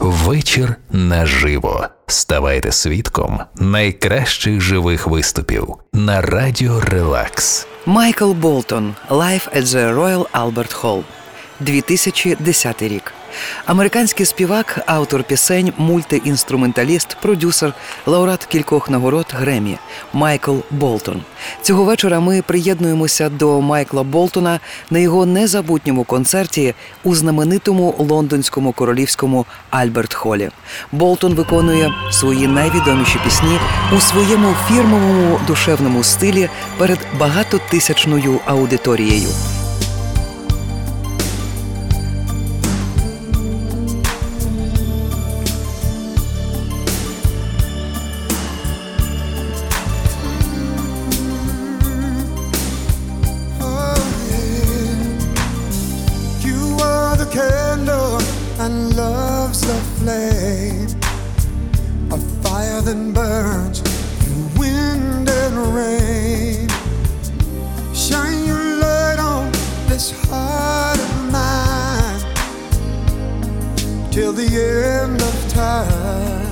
Вечір наживо. Ставайте свідком найкращих живих виступів на радіо Релакс. Майкл Болтон Life at the Royal Albert Hall 2010 рік. Американський співак, автор пісень, мультиінструменталіст, продюсер, лауреат кількох нагород Гремі Майкл Болтон. Цього вечора ми приєднуємося до Майкла Болтона на його незабутньому концерті у знаменитому лондонському королівському Альберт Холі. Болтон виконує свої найвідоміші пісні у своєму фірмовому душевному стилі перед багатотисячною аудиторією. Till the end of time.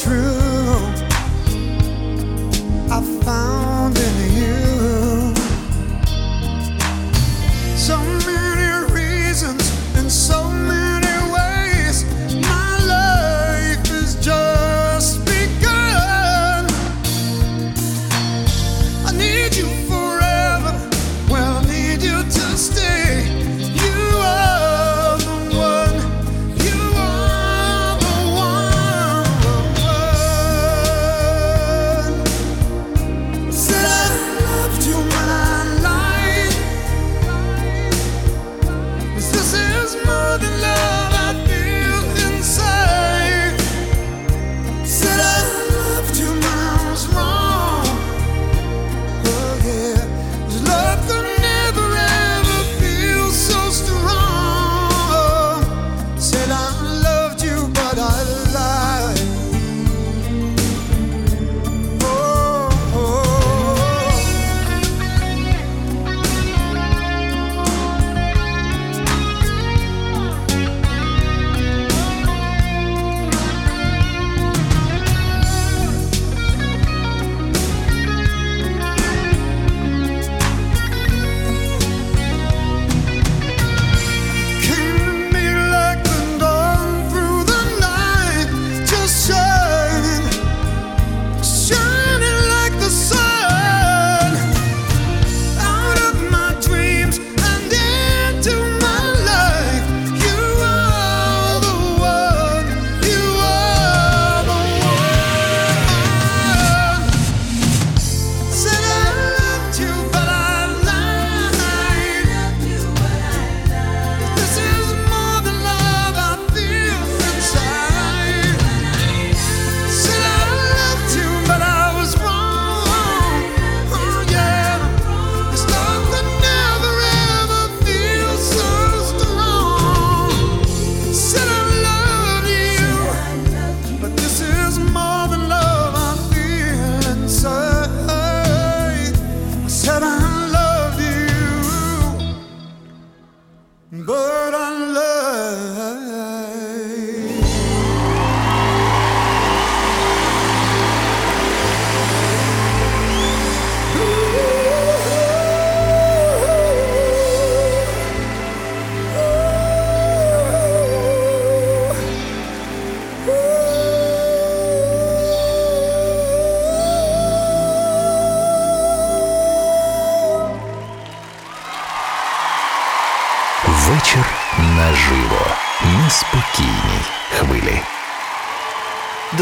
true.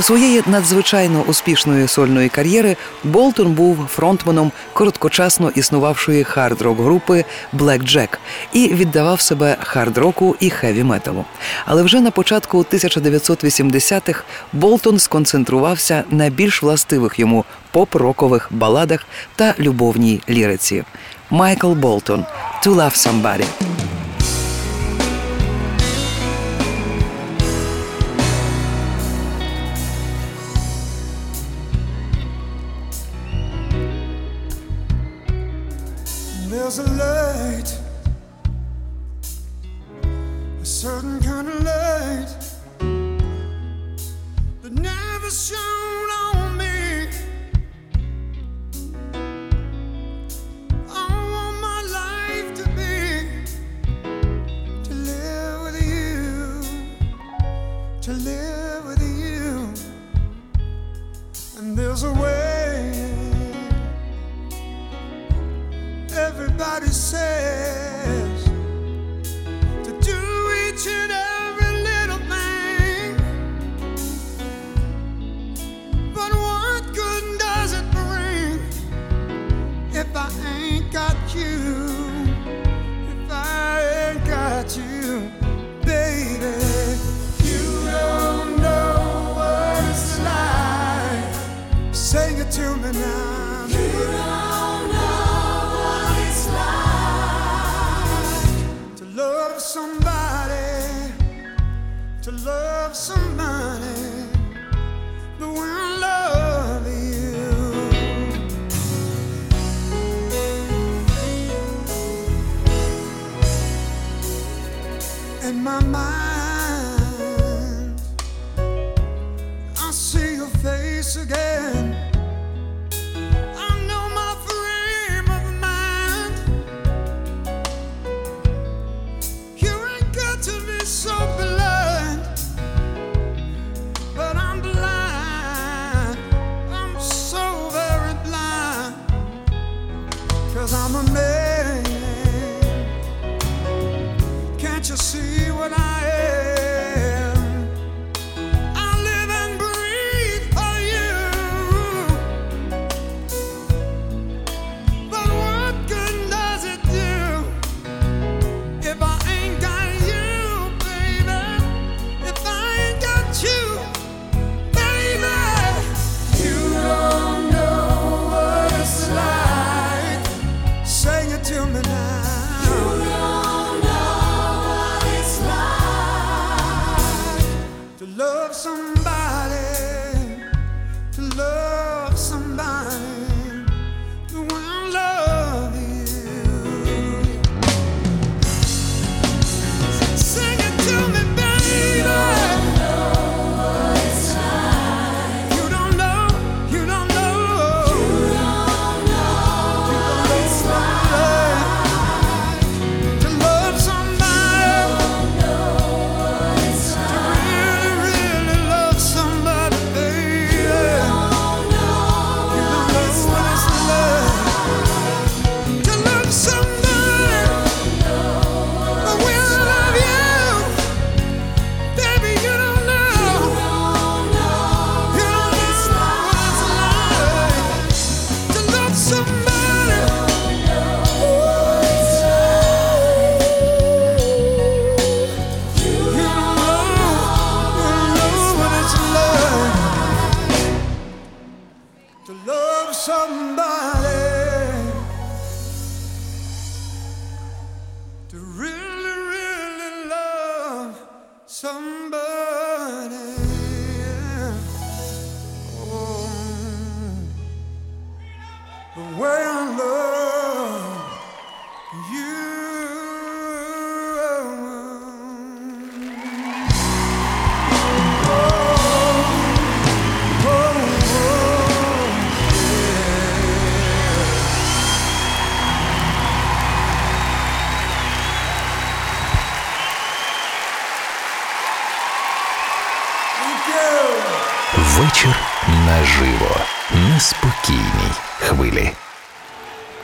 своєї надзвичайно успішної сольної кар'єри Болтон був фронтменом короткочасно існувавшої хард-рок групи Black Jack і віддавав себе хард-року і хеві-металу. Але вже на початку 1980-х Болтон сконцентрувався на більш властивих йому поп-рокових баладах та любовній ліриці. Майкл Болтон «To love somebody». that never shone. my mind.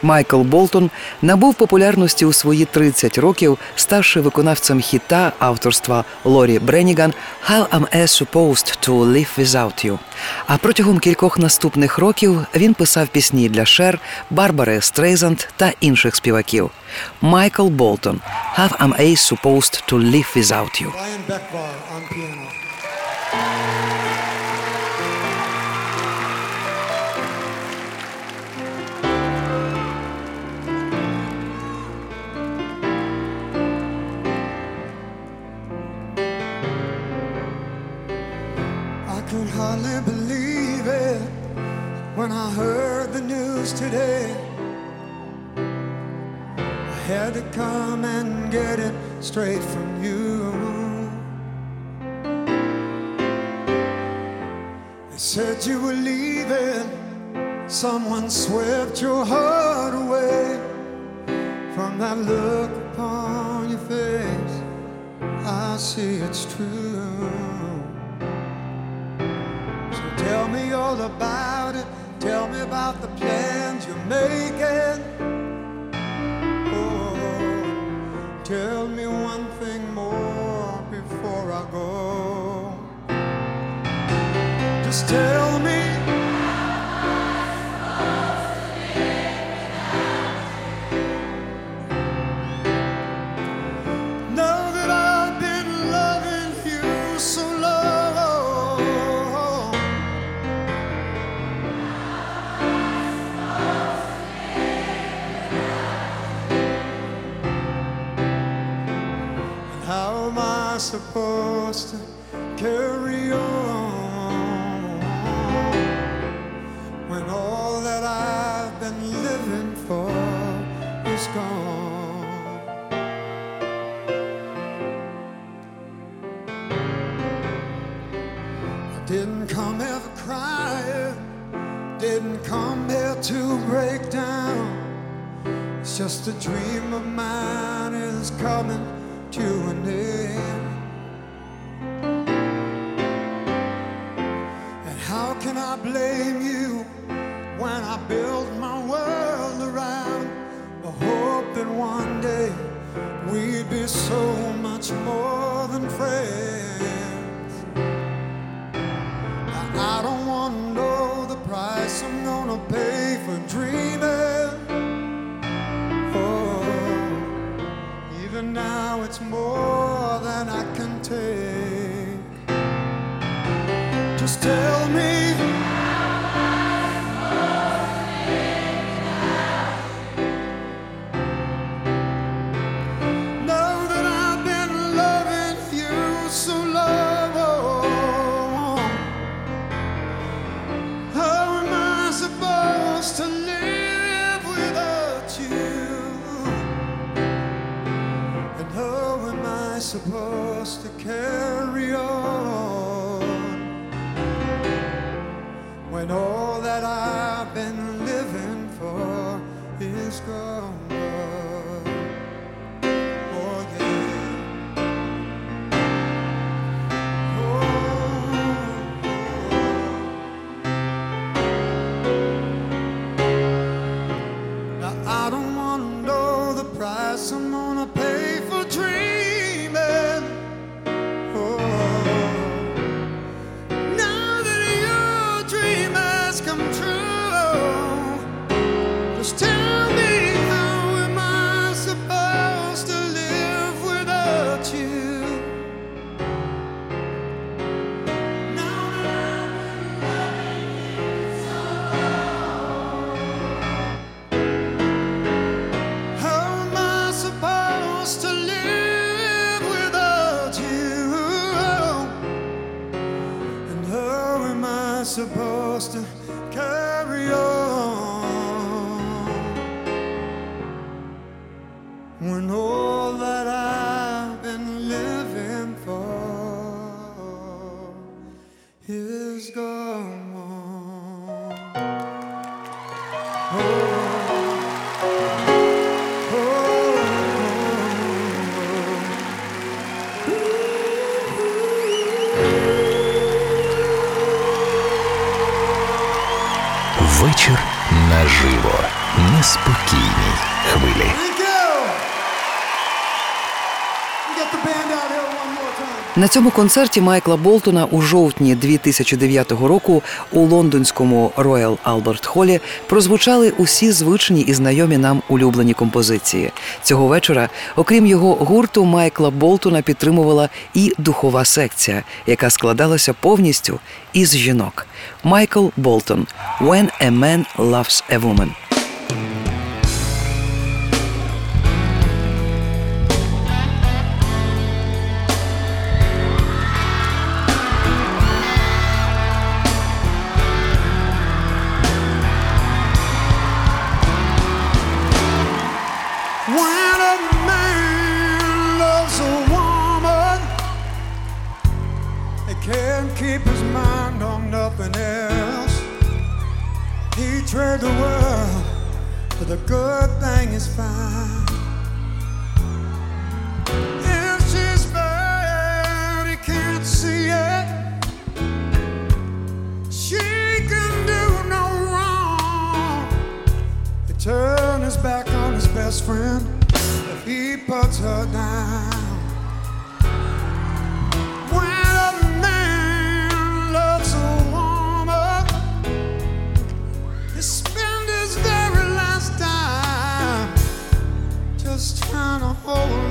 Майкл Болтон набув популярності у свої 30 років, ставши виконавцем хіта авторства Лорі Бреніган «How am I supposed to live without you?». А протягом кількох наступних років він писав пісні для Шер, Барбари Стрейзанд та інших співаків. Майкл Болтон «How am I supposed to live without you?». Hardly believe it when I heard the news today. I had to come and get it straight from you. They said you were leaving, someone swept your heart away. From that look upon your face, I see it's true. Tell me all about it. Tell me about the plans you're making. Oh, tell me one thing more before I go. Just tell me. Supposed to carry on when all that I've been living for is gone? I didn't come here crying, didn't come here to break down. It's just a dream of mine is coming to an end. Blame you when I built my world around the hope that one day we'd be so much more than friends? Now, I don't want to know the price I'm gonna pay for dreaming. Oh, even now it's more than I can take. Just tell me. Supposed to carry on when all that I've been living for is gone? наживо на спокійній хвилі. На цьому концерті Майкла Болтона у жовтні 2009 року у лондонському Роял Albert Холлі прозвучали усі звичні і знайомі нам улюблені композиції. Цього вечора, окрім його гурту, Майкла Болтона підтримувала і духова секція, яка складалася повністю із жінок. Майкл Болтон «When a man loves a woman». trade the world for the good thing is fine. If she's bad, he can't see it. She can do no wrong. He turned his back on his best friend if he puts her down. Oh.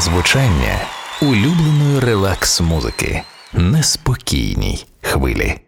звучання улюбленої релакс музики. Неспокійній хвилі.